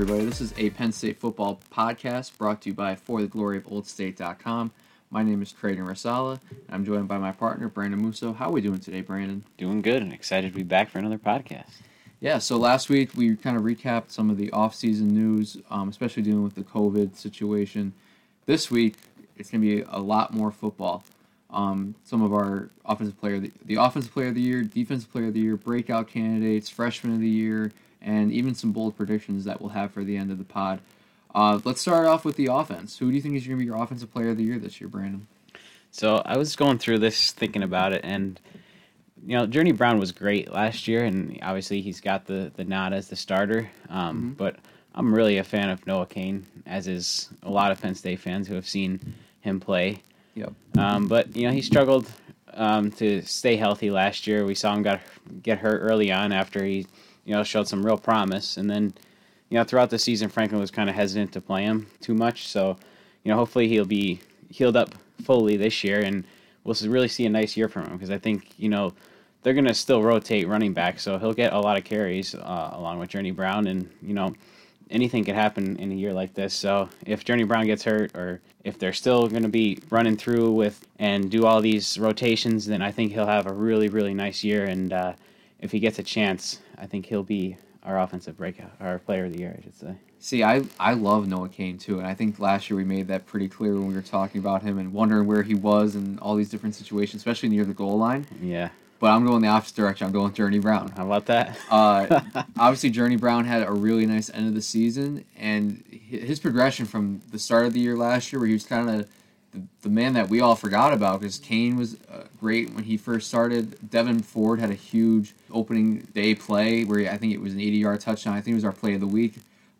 Everybody. This is a Penn State football podcast brought to you by ForTheGloryOfOldState.com. My name is Creighton Rasala, and I'm joined by my partner, Brandon Musso. How are we doing today, Brandon? Doing good and excited to be back for another podcast. Yeah, so last week we kind of recapped some of the off-season news, um, especially dealing with the COVID situation. This week, it's going to be a lot more football. Um, some of our offensive player, the, the offensive player of the year, defensive player of the year, breakout candidates, freshman of the year, and even some bold predictions that we'll have for the end of the pod. Uh, let's start off with the offense. Who do you think is going to be your offensive player of the year this year, Brandon? So I was going through this, thinking about it, and you know, Journey Brown was great last year, and obviously he's got the the nod as the starter. Um, mm-hmm. But I'm really a fan of Noah Cain, as is a lot of Penn State fans who have seen him play. Yep. Um, but you know, he struggled um, to stay healthy last year. We saw him got get hurt early on after he you know, showed some real promise. And then, you know, throughout the season, Franklin was kind of hesitant to play him too much. So, you know, hopefully he'll be healed up fully this year, and we'll really see a nice year from him because I think you know they're going to still rotate running back, so he'll get a lot of carries uh, along with Journey Brown, and you know anything could happen in a year like this. So if Journey Brown gets hurt, or if they're still going to be running through with and do all these rotations, then I think he'll have a really really nice year, and uh, if he gets a chance, I think he'll be our offensive breakout, our player of the year, I should say. See, I I love Noah Cain too, and I think last year we made that pretty clear when we were talking about him and wondering where he was in all these different situations, especially near the goal line. Yeah. But I'm going the opposite direction. I'm going Journey Brown. How about that? uh, obviously, Journey Brown had a really nice end of the season, and his progression from the start of the year last year, where he was kind of the, man that we all forgot about because Cain was uh, great when he first started. Devyn Ford had a huge opening day play where he, I think it was an 80 yard touchdown. I think it was our play of the week.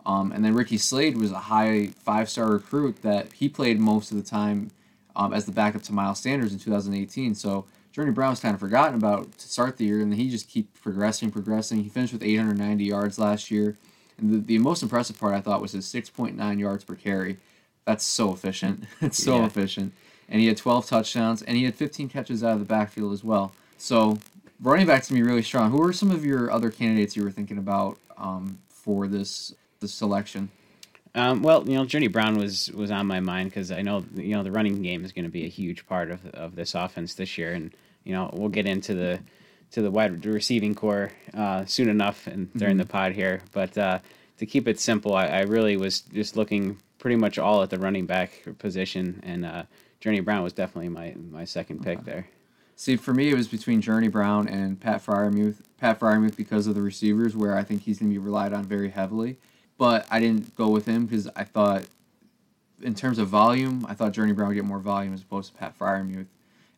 Um, and then Ricky Slade was a high five star recruit that he played most of the time um, as the backup to Miles Sanders in 2018. So Journey Brown's kind of forgotten about to start the year, and he just keeps progressing, progressing. He finished with 890 yards last year. And the, the most impressive part I thought was his 6.9 yards per carry. That's so efficient. it's so yeah. efficient. And he had 12 touchdowns, and he had 15 catches out of the backfield as well. So running backs to be really strong. Who are some of your other candidates you were thinking about um, for this this selection? Um, well, you know, Journey Brown was was on my mind because I know you know the running game is going to be a huge part of of this offense this year, and you know we'll get into the to the wide receiving corps uh, soon enough and during mm-hmm. the pod here. But uh, to keep it simple, I, I, really was just looking pretty much all at the running back position, and uh, Journey Brown was definitely my my second pick there. See, for me, it was between Journey Brown and Pat Freiermuth. Pat Freiermuth because of the receivers, where I think he's going to be relied on very heavily. But I didn't go with him because I thought, in terms of volume, I thought Journey Brown would get more volume as opposed to Pat Freiermuth.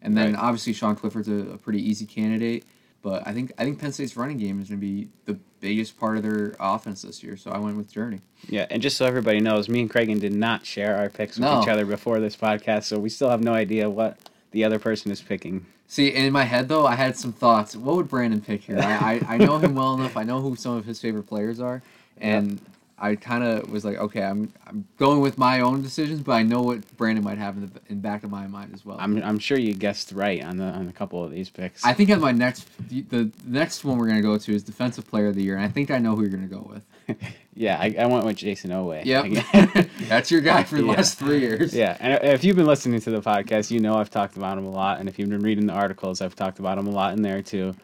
And then right. obviously Sean Clifford's a, a pretty easy candidate. But I think I think Penn State's running game is going to be the biggest part of their offense this year. So I went with Journey. Yeah, and just so everybody knows, me and Craig did not share our picks with no. each other before this podcast, so we still have no idea what the other person is picking. See, in my head though, I had some thoughts. What would Brandon pick here? I, I, I know him well enough. I know who some of his favorite players are, and I kind of was like, okay, I'm I'm going with my own decisions, but I know what Brandon might have in the in back of my mind as well. I'm I'm sure you guessed right on the on a couple of these picks. I think on my next the, the next one we're gonna go to is defensive player of the year, and I think I know who you're gonna go with. yeah, I, I went with Jayson Oweh. Yep, that's your guy for the yeah. last three years. Yeah, and if you've been listening to the podcast, you know I've talked about him a lot, and if you've been reading the articles, I've talked about him a lot in there too.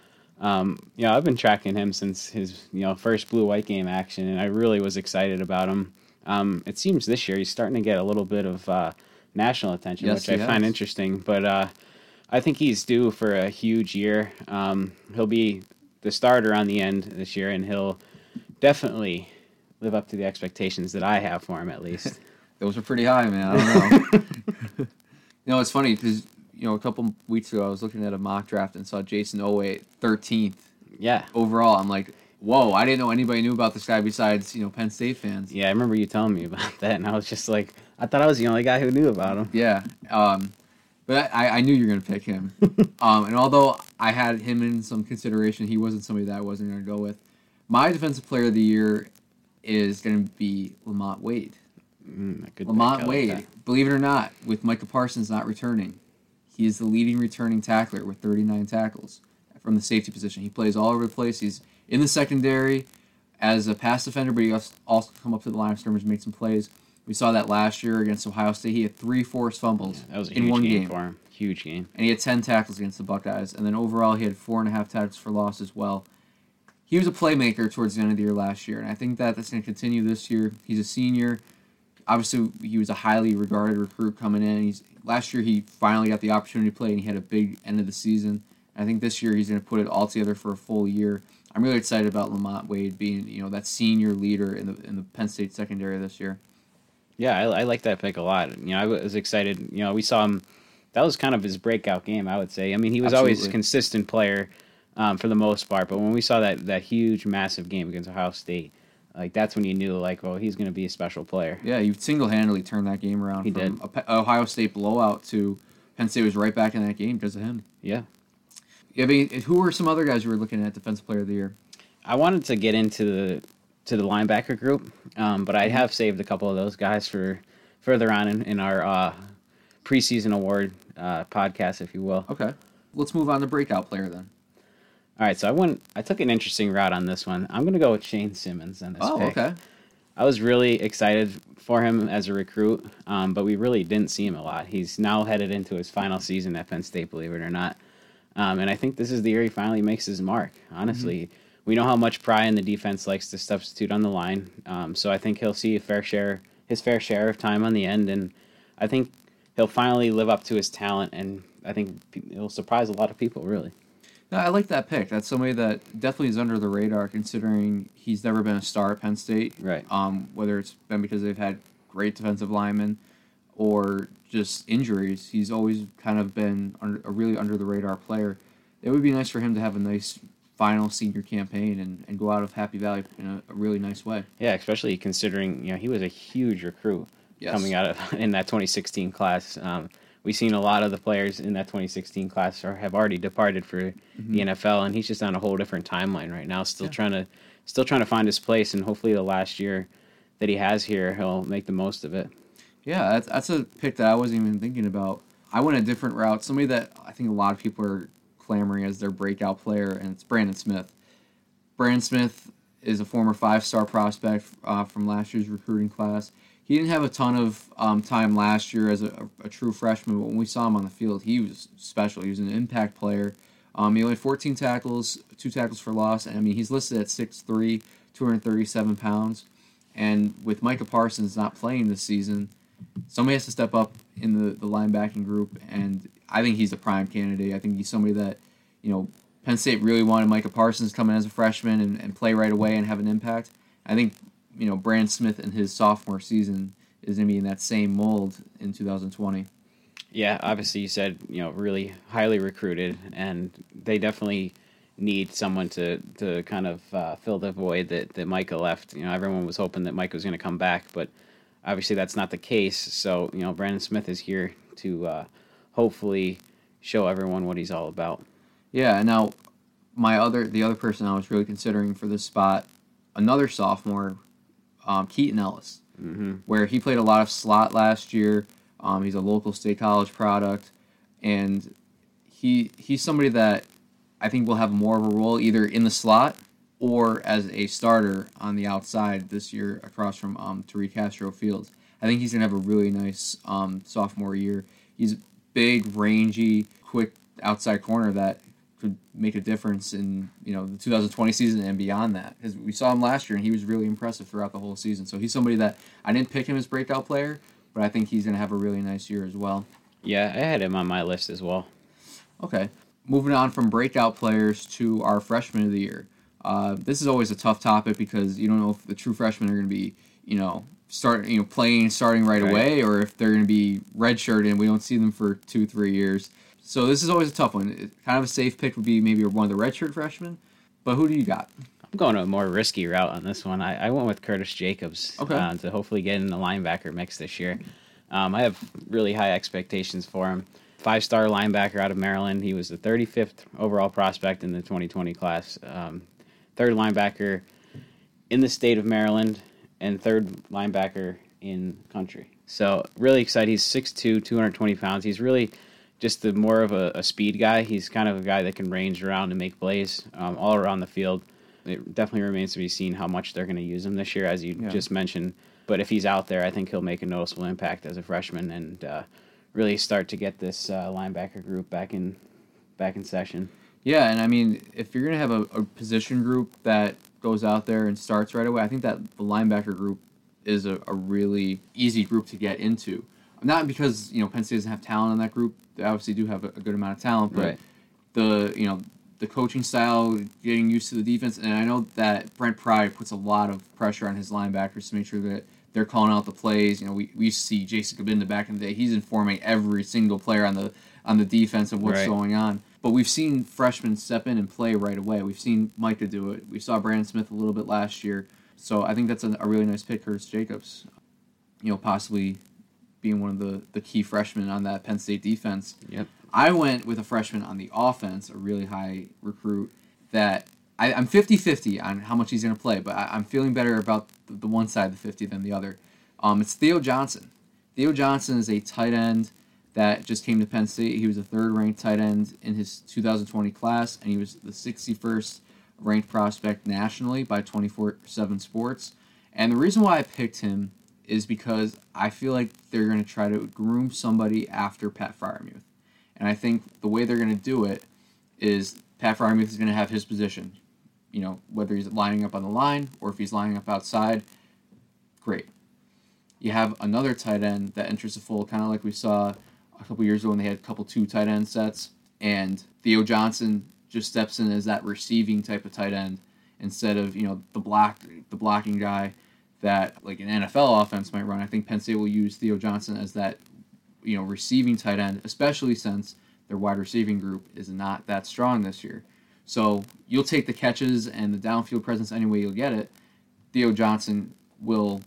Um, you know, I've been tracking him since his you know first blue white game action, and I really was excited about him. Um, it seems this year he's starting to get a little bit of uh, national attention, yes, which I has. find interesting. But uh, I think he's due for a huge year. Um, he'll be the starter on the end this year, and he'll definitely live up to the expectations that I have for him, at least. Those are pretty high, man. I don't know. you know, it's funny because you know, a couple weeks ago, I was looking at a mock draft and saw Jayson Oweh 13th. Yeah. Overall, I'm like, whoa, I didn't know anybody knew about this guy besides, you know, Penn State fans. Yeah, I remember you telling me about that, and I was just like, I thought I was the only guy who knew about him. Yeah. Um, but I, I knew you were going to pick him. um, and although I had him in some consideration, he wasn't somebody that I wasn't going to go with. My defensive player of the year is going to be Lamont Wade. Mm, Lamont Wade, believe it or not, with Micah Parsons not returning, he is the leading returning tackler with 39 tackles from the safety position. He plays all over the place. He's in the secondary. as a pass defender, but he also come up to the line of scrimmage and make some plays. We saw that last year against Ohio State. He had three forced fumbles That was a in huge one game, game, for him. Huge game. and he had ten tackles against the Buckeyes. And then overall, he had four and a half tackles for loss as well. He was a playmaker towards the end of the year last year, and I think that that's going to continue this year. He's a senior. Obviously, he was a highly regarded recruit coming in. He's last year he finally got the opportunity to play, and he had a big end of the season. I think this year he's going to put it all together for a full year. I'm really excited about Lamont Wade being, you know, that senior leader in the in the Penn State secondary this year. Yeah, I, I like that pick a lot. You know, I was excited. You know, we saw him. That was kind of his breakout game, I would say. I mean, he was always a consistent player um, for the most part, but when we saw that that huge, massive game against Ohio State, like that's when you knew, like, well, he's going to be a special player. Yeah, you single handedly turned that game around He from did. Ohio State blowout to Penn State was right back in that game because of him. Yeah. Yeah, I mean, who were some other guys you were looking at defensive player of the year? I wanted to get into the to the linebacker group, um, but I have saved a couple of those guys for further on in, in our uh, preseason award uh, podcast, if you will. Okay, let's move on to breakout player then. All right, so I went. I took an interesting route on this one. I'm going to go with Shane Simmons on this. Oh, pick. okay. I was really excited for him as a recruit, um, but we really didn't see him a lot. He's now headed into his final season at Penn State, believe it or not. Um, and I think this is the year he finally makes his mark. Honestly, we know how much Pry and the defense likes to substitute on the line, um, so I think he'll see a fair share, his fair share of time on the end, and I think he'll finally live up to his talent. And I think it'll surprise a lot of people. Really, No, I like that pick. That's somebody that definitely is under the radar, considering he's never been a star at Penn State. Right. Um, whether it's been because they've had great defensive linemen or just injuries, he's always kind of been under, a really under the radar player. It would be nice for him to have a nice final senior campaign and, and go out of Happy Valley in a, a really nice way. yeah, especially considering you know he was a huge recruit. Yes. coming out of in that 2016 class. Um, we've seen a lot of the players in that 2016 class have already departed for the NFL, and he's just on a whole different timeline right now. Still Yeah. trying to still trying to find his place, and hopefully the last year that he has here, he'll make the most of it. Yeah, that's, that's a pick that I wasn't even thinking about. I went a different route. Somebody that I think a lot of people are clamoring as their breakout player, and it's Brandon Smith. Brandon Smith is a former five star prospect uh, from last year's recruiting class. He didn't have a ton of um, time last year as a, a, true freshman, but when we saw him on the field, he was special. He was an impact player. Um, he only had 14 tackles, two tackles for loss, and I mean he's listed at 6'3", 237 pounds. And with Micah Parsons not playing this season, somebody has to step up in the, the linebacking group, and I think he's a prime candidate. I think he's somebody that, you know, Penn State really wanted Micah Parsons to come in as a freshman and, and play right away and have an impact. I think, you know, Brand Smith in his sophomore season is going to be in that same mold in 2020. Yeah, obviously you said you know really highly recruited, and they definitely need someone to to kind of uh, fill the void that that Micah left. You know, everyone was hoping that Micah was going to come back, but obviously that's not the case. So you know, Brandon Smith is here to uh, hopefully show everyone what he's all about. Yeah, and now my other the other person I was really considering for this spot, another sophomore, um, Keaton Ellis, hmm where he played a lot of slot last year. Um, he's a local state college product, and he he's somebody that I think will have more of a role either in the slot or as a starter on the outside this year across from um, Tariq Castro Fields. I think he's gonna have a really nice um, sophomore year. He's big, rangy, quick outside corner that could make a difference in you know the 2020 season and beyond that. Because we saw him last year and he was really impressive throughout the whole season. So he's somebody that I didn't pick him as breakout player, but I think he's gonna have a really nice year as well. Yeah, I had him on my list as well. Okay. Moving on from breakout players to our freshman of the year. Uh, this is always a tough topic because you don't know if the true freshmen are going to be, you know, start you know playing starting right, Right. away, or if they're going to be redshirted and we don't see them for two three years. So this is always a tough one. It, kind of a safe pick would be maybe one of the redshirt freshmen. But who do you got? I'm going a more risky route on this one. I, I went with Curtis Jacobs Okay. uh, to hopefully get in the linebacker mix this year. Um, I have really high expectations for him. Five star linebacker out of Maryland. He was the 35th overall prospect in the 2020 class. Um, third linebacker in the state of Maryland, and third linebacker in country. So really excited. He's 6'2", 220 pounds. He's really just the more of a, a speed guy. He's kind of a guy that can range around and make plays um, all around the field. it definitely remains to be seen how much they're going to use him this year, as you Yeah. just mentioned. But if he's out there, I think he'll make a noticeable impact as a freshman and uh, really start to get this uh, linebacker group back in back in session. Yeah, and I mean, if you're gonna have a, a position group that goes out there and starts right away, I think that the linebacker group is a, a really easy group to get into. Not because you know Penn State doesn't have talent in that group; they obviously do have a, a good amount of talent, but Right. the you know the coaching style, getting used to the defense, and I know that Brent Pry puts a lot of pressure on his linebackers to make sure that they're calling out the plays. You know, we, we see Jason Cabinda back in the day; he's informing every single player on the on the defense of what's Right. going on. But we've seen freshmen step in and play right away. We've seen Micah do it. We saw Brandon Smith a little bit last year. So I think that's a, a really nice pick, Curtis Jacobs. You know, possibly being one of the, the key freshmen on that Penn State defense. Yep. I went with a freshman on the offense, a really high recruit that I, I'm 50 50 on how much he's going to play, but I, I'm feeling better about the, the one side of the 50 than the other. Um, it's Theo Johnson. Theo Johnson is a tight end that just came to Penn State. He was a third ranked tight end in his 2020 class, and he was the 61st ranked prospect nationally by 24 7 Sports. And the reason why I picked him is because I feel like they're going to try to groom somebody after Pat Freiermuth. And I think the way they're going to do it is Pat Freiermuth is going to have his position. You know, whether he's lining up on the line or if he's lining up outside, great. You have another tight end that enters the fold, kind of like we saw a couple years ago when they had a couple two tight end sets, and Theo Johnson just steps in as that receiving type of tight end instead of you know the block the blocking guy that like an NFL offense might run. I think Penn State will use Theo Johnson as that you know receiving tight end, especially since their wide receiving group is not that strong this year. So you'll take the catches and the downfield presence any way you'll get it. Theo Johnson will,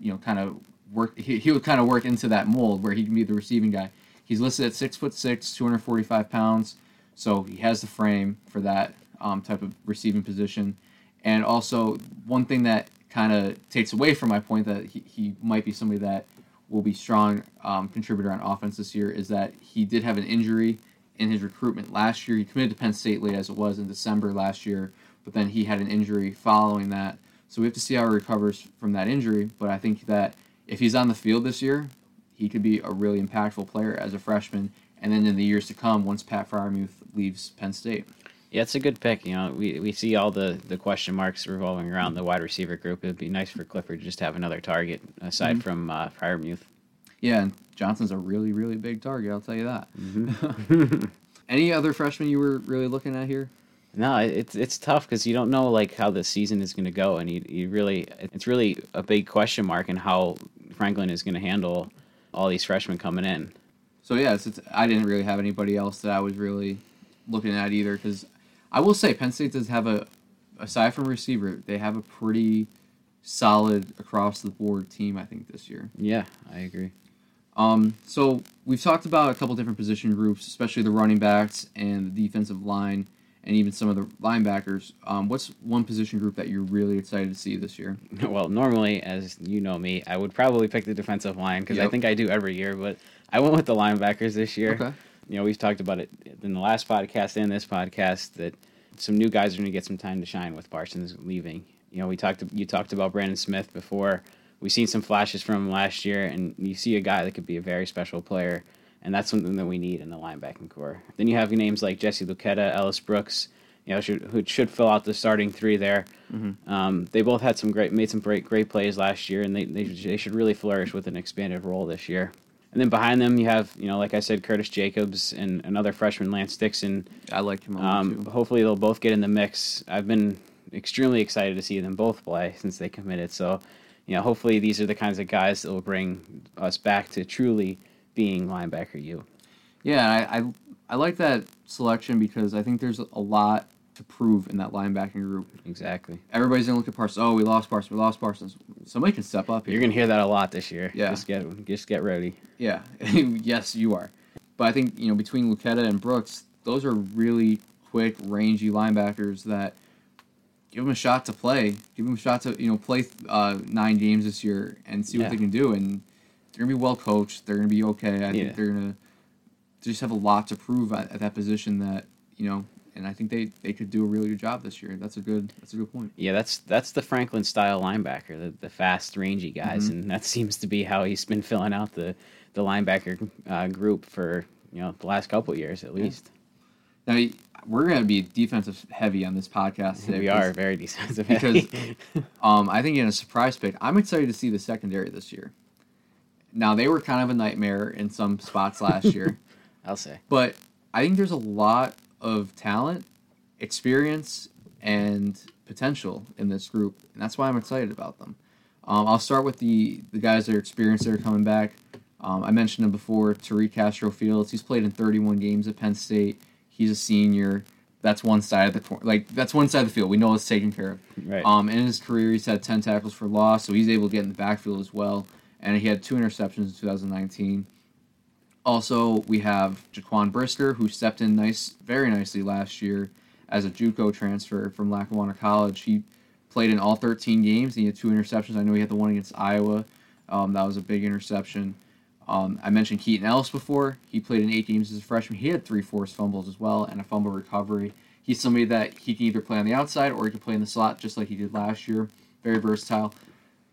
you know, kind of work. He, he'll kind of work into that mold where he can be the receiving guy. He's listed at six foot six, two hundred forty five pounds, so he has the frame for that um, type of receiving position. And also, one thing that kind of takes away from my point that he, he might be somebody that will be strong um, contributor on offense this year is that he did have an injury in his recruitment last year. He committed to Penn State late as it was in December last year, but then he had an injury following that. So we have to see how he recovers from that injury. But I think that if he's on the field this year, he could be a really impactful player as a freshman. And then in the years to come, once Pat Freiermuth leaves Penn State. Yeah, it's a good pick. You know, we, we see all the, the question marks revolving around the wide receiver group. It'd be nice for Clifford just to just have another target aside Mhm. from uh, Freiermuth. Yeah, and Johnson's a really, really big target, I'll tell you that. Mm-hmm. Any other freshmen you were really looking at here? No, it's it's tough because you don't know like how the season is going to go, and you, you really it's really a big question mark in how Franklin is going to handle all these freshmen coming in. So yeah, it's, it's, I didn't really have anybody else that I was really looking at either because I will say Penn State does have a aside from receiver, they have a pretty solid across the board team I think this year. Yeah, I agree. Um, so we've talked about a couple different position groups, especially the running backs and the defensive line, and even some of the linebackers. Um, what's one position group that you're really excited to see this year? Well, normally, as you know me, I would probably pick the defensive line because I think I do every year, but I went with the linebackers this year. Okay. You know, we've talked about it in the last podcast and this podcast that some new guys are going to get some time to shine with Parsons leaving. You know, we talked you talked about Brandon Smith before. We've seen some flashes from him last year, and you see a guy that could be a very special player, and that's something that we need in the linebacking corps. Then you have names like Jesse Luketa, Ellis Brooks, you know, should, who should fill out the starting three there. Mhm. Um, they both had some great, made some great, great plays last year, and they, they they should really flourish with an expanded role this year. And then behind them, you have, you know, like I said, Curtis Jacobs and another freshman, Lance Dixon. I like him a Um, hopefully, they'll both get in the mix. I've been extremely excited to see them both play since they committed. So, you know, hopefully, these are the kinds of guys that will bring us back to truly being linebacker you. Yeah, I, I I like that selection because I think there's a lot to prove in that linebacking group. Exactly. Everybody's gonna look at Parsons. Oh, we lost Parsons. We lost Parsons. Somebody can step up here. You're gonna hear that a lot this year. Yeah. Just get just get ready. Yeah, yes, you are. But I think you know between Luketa and Brooks, those are really quick, rangy linebackers that give them a shot to play. Give them a shot to you know play uh, nine games this year and see what Yeah. they can do. And they're gonna be well coached. They're gonna be okay. I Yeah. think they're gonna just have a lot to prove at, at that position. That you know and I think they, they could do a really good job this year. That's a good that's a good point. Yeah, that's that's the Franklin style linebacker, the, the fast, rangy guys, Mhm. and that seems to be how he's been filling out the the linebacker uh, group for you know the last couple years at Yeah. least. Now we're going to be defensive heavy on this podcast today. we are very defensive. because-. Um, I think in a surprise pick, I'm excited to see the secondary this year. Now they were kind of a nightmare in some spots last year, I'll say. but I think there's a lot of talent, experience, and potential in this group, and that's why I'm excited about them. Um, I'll start with the the guys that are experienced that are coming back. Um, I mentioned him before, Tariq Castro Fields. He's played in 31 games at Penn State. He's a senior. That's one side of the cor- like that's one side of the field. We know it's taken care of. Right. Um, in his career, he's had 10 tackles for loss, so he's able to get in the backfield as well. And he had two interceptions in 2019. Also, we have Jaquan Brisker, who stepped in nice, very nicely last year as a JUCO transfer from Lackawanna College. He played in all 13 games. He had two interceptions. I know he had the one against Iowa. Um, that was a big interception. Um, I mentioned Keaton Ellis before. He played in eight games as a freshman. He had three forced fumbles as well and a fumble recovery. He's somebody that he can either play on the outside or he can play in the slot just like he did last year. Very versatile.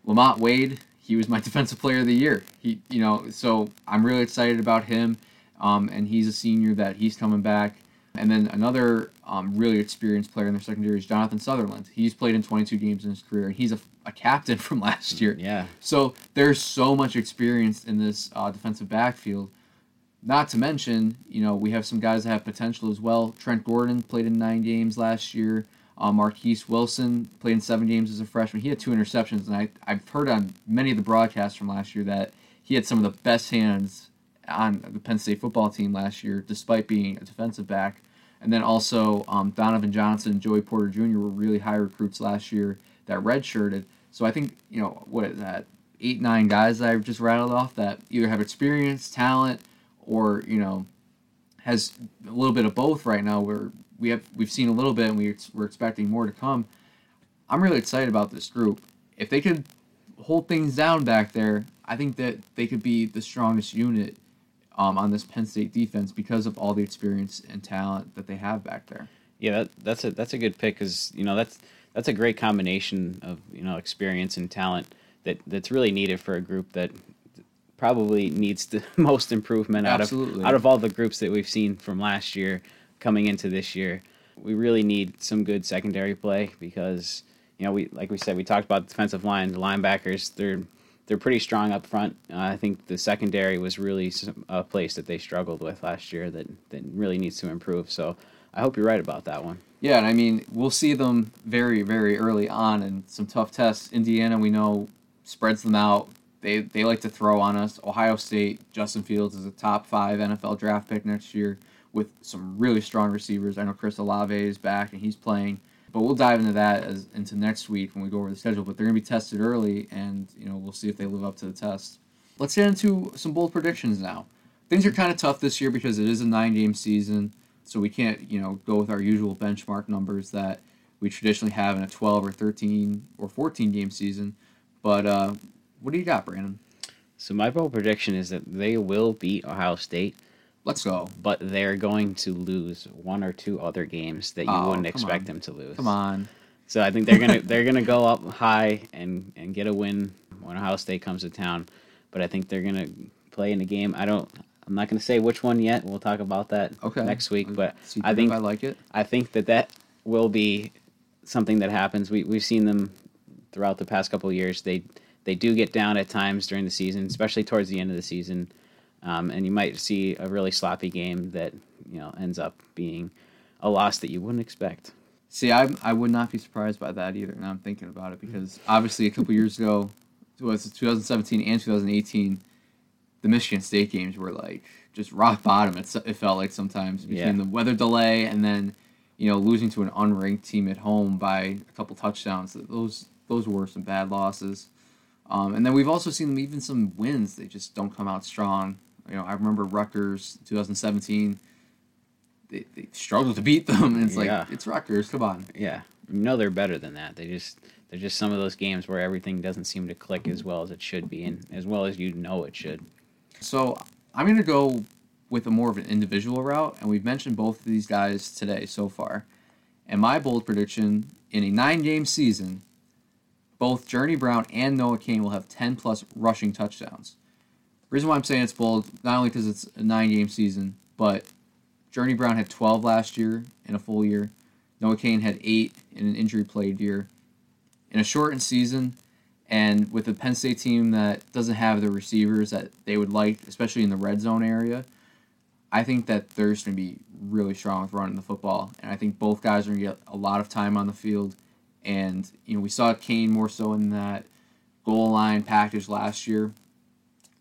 Lamont Wade, he was my defensive player of the year. He, you know, so I'm really excited about him. Um, and he's a senior that he's coming back. And then another um, really experienced player in their secondary is Jonathan Sutherland. He's played in 22 games in his career, and he's a, a captain from last year. yeah. So there's so much experience in this uh, defensive backfield. Not to mention, you know, we have some guys that have potential as well. Trent Gordon played in nine games last year. Uh, Marquise Wilson played in seven games as a freshman. He had two interceptions, and I, I've heard on many of the broadcasts from last year that he had some of the best hands on the Penn State football team last year, despite being a defensive back. And then also um, Donovan Johnson and Joey Porter Jr. were really high recruits last year that redshirted. So I think, you know, what is that? Eight, nine guys that I've just rattled off that either have experience, talent, or, you know, has a little bit of both right now where we have we've seen a little bit and we, we're expecting more to come. I'm really excited about this group. If they could hold things down back there, I think that they could be the strongest unit um, on this Penn State defense because of all the experience and talent that they have back there. Yeah, that, that's a that's a good pick because you know that's that's a great combination of you know experience and talent that that's really needed for a group that probably needs the most improvement out Absolutely. of out of all the groups that we've seen from last year coming into this year. We really need some good secondary play because you know we like we said we talked about the defensive line, the linebackers. They're they're pretty strong up front. Uh, I think the secondary was really a place that they struggled with last year that that really needs to improve. So I hope you're right about that one. Yeah, and I mean, we'll see them very, very early on in some tough tests. Indiana, we know, spreads them out. They they like to throw on us. Ohio State, Justin Fields is a top five NFL draft pick next year with some really strong receivers. I know Chris Olave is back and he's playing. But we'll dive into that as into next week when we go over the schedule. But they're gonna be tested early, and you know we'll see if they live up to the test. Let's get into some bold predictions now. Things are kind of tough this year because it is a nine-game season, so we can't you know go with our usual benchmark numbers that we traditionally have in a 12 or 13 or 14 game season. But uh, what do you got, Brandon? So my bold prediction is that they will beat Ohio State, Let's go. but they're going to lose one or two other games that you Oh, wouldn't expect on. them to lose. Come on. So I think they're gonna they're gonna go up high and and get a win when Ohio State comes to town. But I think they're gonna play in a game. I don't. I'm not gonna say which one yet. We'll talk about that Okay. next week. But I think I like it. I think that that will be something that happens. We we've seen them throughout the past couple of years. They they do get down at times during the season, especially towards the end of the season, um, and you might see a really sloppy game that you know ends up being a loss that you wouldn't expect. See, I I would not be surprised by that either. Now I'm thinking about it because obviously a couple years ago, it was 2017 and 2018, the Michigan State games were like just rock bottom. It, it felt like sometimes between Yeah. the weather delay and then you know losing to an unranked team at home by a couple touchdowns. Those those were some bad losses. Um, and then we've also seen them even some wins. They just don't come out strong. You know, I remember Rutgers 2017. They, they struggled to beat them, and it's Yeah. like it's Rutgers. Come on. Yeah, you know they're better than that. They just they're just some of those games where everything doesn't seem to click as well as it should be, and as well as you know it should. So I'm gonna go with a more of an individual route, and we've mentioned both of these guys today so far. And my bold prediction in a nine game season, both Journey Brown and Noah Cain will have 10 plus rushing touchdowns. Reason why I'm saying it's bold, not only because it's a nine game season, but Journey Brown had 12 last year in a full year. Noah Cain had eight in an injury played year. In a shortened season, and with a Penn State team that doesn't have the receivers that they would like, especially in the red zone area, I think that they're going to be really strong with running the football. And I think both guys are going to get a lot of time on the field. And, you know, we saw Cain more so in that goal line package last year.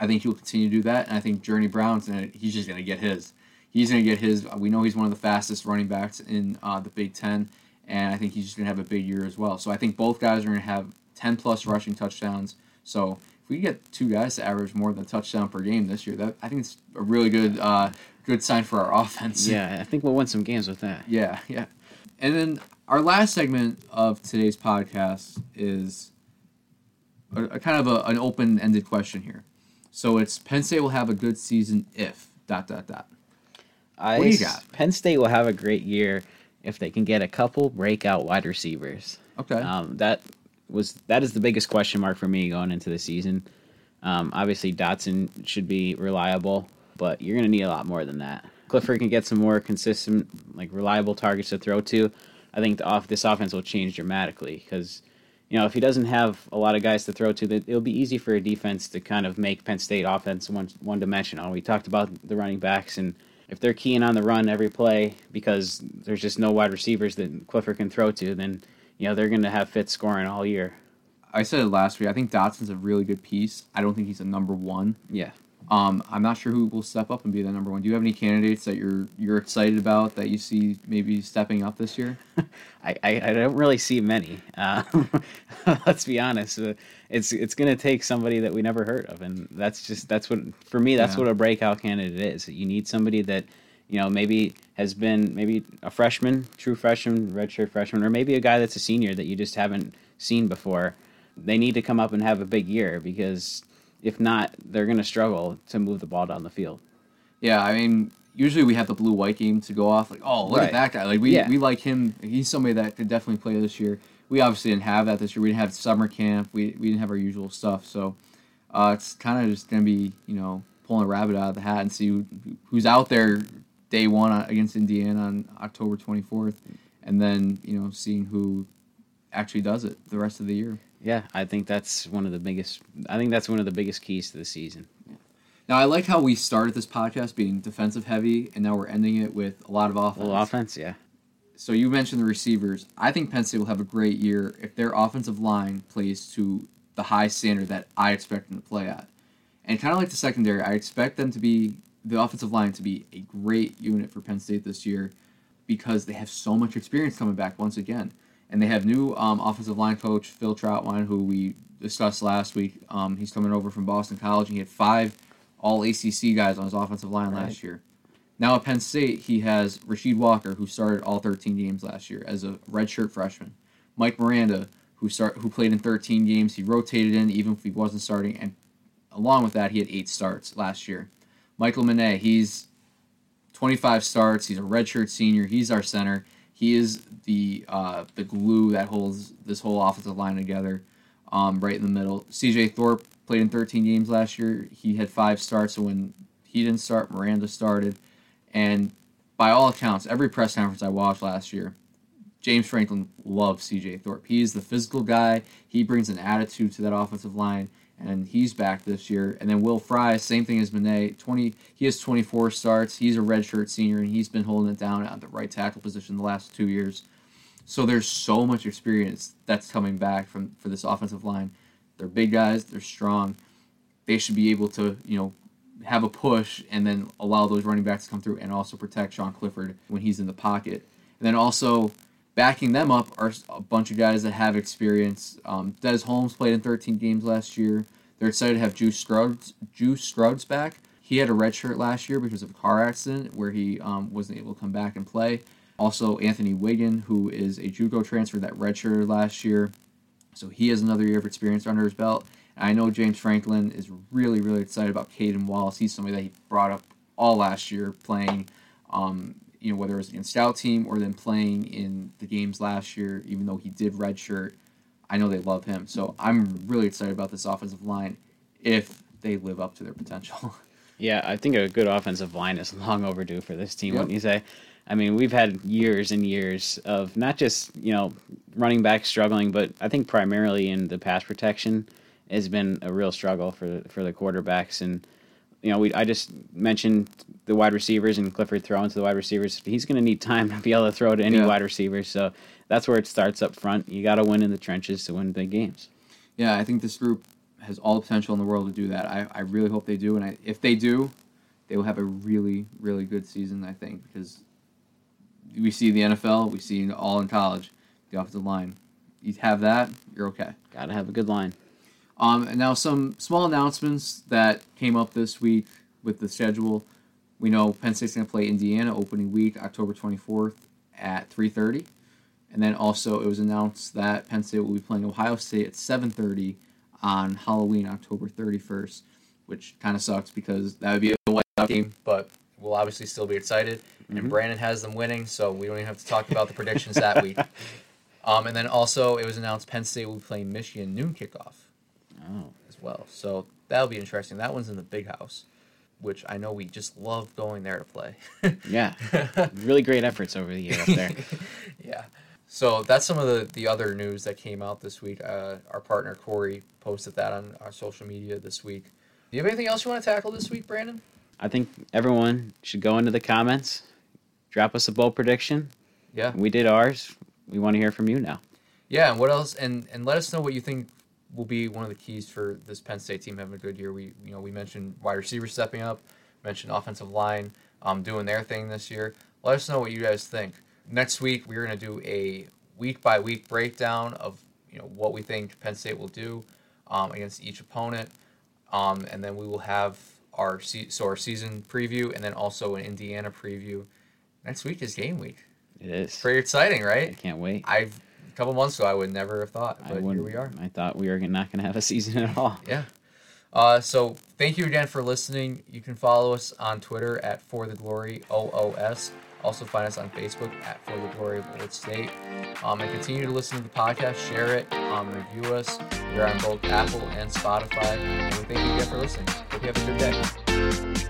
I think he'll continue to do that. And I think Journey Brown's gonna, he's just going to get his. He's going to get his. We know he's one of the fastest running backs in uh, the Big Ten. And I think he's just going to have a big year as well. So I think both guys are going to have 10 plus rushing touchdowns. So if we get two guys to average more than a touchdown per game this year, that I think it's a really good uh, good sign for our offense. Yeah, I think we'll win some games with that. Yeah, yeah. And then our last segment of today's podcast is a, a kind of a, an open ended question here. So it's Penn State will have a good season if dot dot dot. I, What do you got? Penn State will have a great year if they can get a couple breakout wide receivers. Okay. Um, that was that is the biggest question mark for me going into the season. Um, obviously, Dotson should be reliable, but you're going to need a lot more than that. Clifford can get some more consistent, like reliable targets to throw to. I think the off this offense will change dramatically because you know if he doesn't have a lot of guys to throw to, that it'll be easy for a defense to kind of make Penn State offense one one dimensional. We talked about the running backs and. If they're keying on the run every play because there's just no wide receivers that Clifford can throw to, then you know they're going to have Fitz scoring all year. I said it last week. I think Dotson's a really good piece. I don't think he's a number one. Yeah, Um, I'm not sure who will step up and be the number one. Do you have any candidates that you're you're excited about that you see maybe stepping up this year? I, I, I don't really see many. Uh, let's be honest. Uh, it's it's going to take somebody that we never heard of, and that's just that's what for me that's Yeah. what a breakout candidate is. You need somebody that you know maybe has been maybe a freshman, true freshman, redshirt freshman, or maybe a guy that's a senior that you just haven't seen before. They need to come up and have a big year because if not, they're going to struggle to move the ball down the field. Yeah, I mean, usually we have the blue white game to go off. Like, oh, look Right. at that guy. Like we Yeah. we like him. He's somebody that could definitely play this year. We obviously didn't have that this year. We didn't have summer camp. We we didn't have our usual stuff. So uh, it's kind of just gonna be you know pulling a rabbit out of the hat and see who, who's out there day one against Indiana on October twenty fourth, and then you know seeing who actually does it the rest of the year. Yeah, I think that's one of the biggest. I think that's one of the biggest keys to the season. Now I like how we started this podcast being defensive heavy, and now we're ending it with a lot of offense. Well, offense, yeah. so you mentioned the receivers. I think Penn State will have a great year if their offensive line plays to the high standard that I expect them to play at. And kind of like the secondary, I expect them to be the offensive line to be a great unit for Penn State this year because they have so much experience coming back once again. And they have new um, offensive line coach Phil Trautwein, who we discussed last week. Um, he's coming over from Boston College, and he had five All ACC guys on his offensive line Right. last year. Now at Penn State, he has Rasheed Walker, who started all 13 games last year as a redshirt freshman. Mike Miranda, who start who played in 13 games. He rotated in even if he wasn't starting, and along with that, he had eight starts last year. Michael Menet, he's 25 starts. He's a redshirt senior. He's our center. He is the uh, the glue that holds this whole offensive line together, um, right in the middle. C.J. Thorpe played in 13 games last year. He had five starts, so when he didn't start, Miranda started. And by all accounts, every press conference I watched last year, James Franklin loves C.J. Thorpe. He's the physical guy. He brings an attitude to that offensive line, and he's back this year. And then Will Fry, same thing as Menet. Twenty, he has 24 starts. He's a redshirt senior, and he's been holding it down at the right tackle position the last two years. So there's so much experience that's coming back from for this offensive line. They're big guys. They're strong. They should be able to, you know, have a push and then allow those running backs to come through and also protect Sean Clifford when he's in the pocket. And then also backing them up are a bunch of guys that have experience. Um, Des Holmes played in 13 games last year. They're excited to have Juice Scruggs, Juice Scruggs back. He had a red shirt last year because of a car accident where he um, wasn't able to come back and play. Also, Anthony Whigan, who is a JUCO transfer that redshirted last year, so he has another year of experience under his belt. And I know James Franklin is really, really excited about Caden Wallace. He's somebody that he brought up all last year playing. Um, you know whether it was against scout team or then playing in the games last year, even though he did redshirt. I know they love him, so I'm really excited about this offensive line if they live up to their potential. Yeah, I think a good offensive line is long overdue for this team. Yep. Wouldn't you say? I mean, we've had years and years of not just you know running back struggling, but I think primarily in the pass protection has been a real struggle for for the quarterbacks. And you know, we I just mentioned the wide receivers and Clifford throwing to the wide receivers. He's going to need time to be able to throw to any Yeah. wide receivers. So that's where it starts up front. You got to win in the trenches to win big games. yeah, I think this group has all the potential in the world to do that. I, I really hope they do, and I, if they do, they will have a really really good season. I think because we see the NFL, we see all in college, the offensive line. You have that, you're okay. Got to have a good line. Um, and now some small announcements that came up this week with the schedule. We know Penn State's going to play Indiana opening week, October 24th at 3:30, and then also it was announced that Penn State will be playing Ohio State at 7:30 on Halloween, October 31st, which kind of sucks because that would be a whiteout game, but we'll obviously still be excited. And Brandon has them winning, so we don't even have to talk about the predictions that week. Um, and then also it was announced Penn State will be playing Michigan noon kickoff Oh, as well. So that'll be interesting. That one's in the big house, which I know we just love going there to play. yeah, really great efforts over the year up there. yeah. So that's some of the, the other news that came out this week. Uh, our partner Corey posted that on our social media this week. Do you have anything else you want to tackle this week, Brandon? I think everyone should go into the comments, drop us a bold prediction. Yeah. We did ours. We want to hear from you now. Yeah, and what else? And and let us know what you think will be one of the keys for this Penn State team having a good year. We you know we mentioned wide receivers stepping up, mentioned offensive line um, doing their thing this year. Let us know what you guys think. Next week we're gonna do a week by week breakdown of you know what we think Penn State will do um, against each opponent, um, and then we will have our se- so our season preview and then also an Indiana preview. Next week is game week. It is. Pretty exciting, right? I can't wait. I a couple months ago I would never have thought, but here we are. I thought we were not going to have a season at all. Yeah. Uh, so thank you again for listening. You can follow us on Twitter at For the Glory OOS. Also find us on Facebook at For the Glory of Old State. Um, and continue to listen to the podcast, share it, um, review us. We're on both Apple and Spotify. And we thank you again for listening. Hope you have a good day.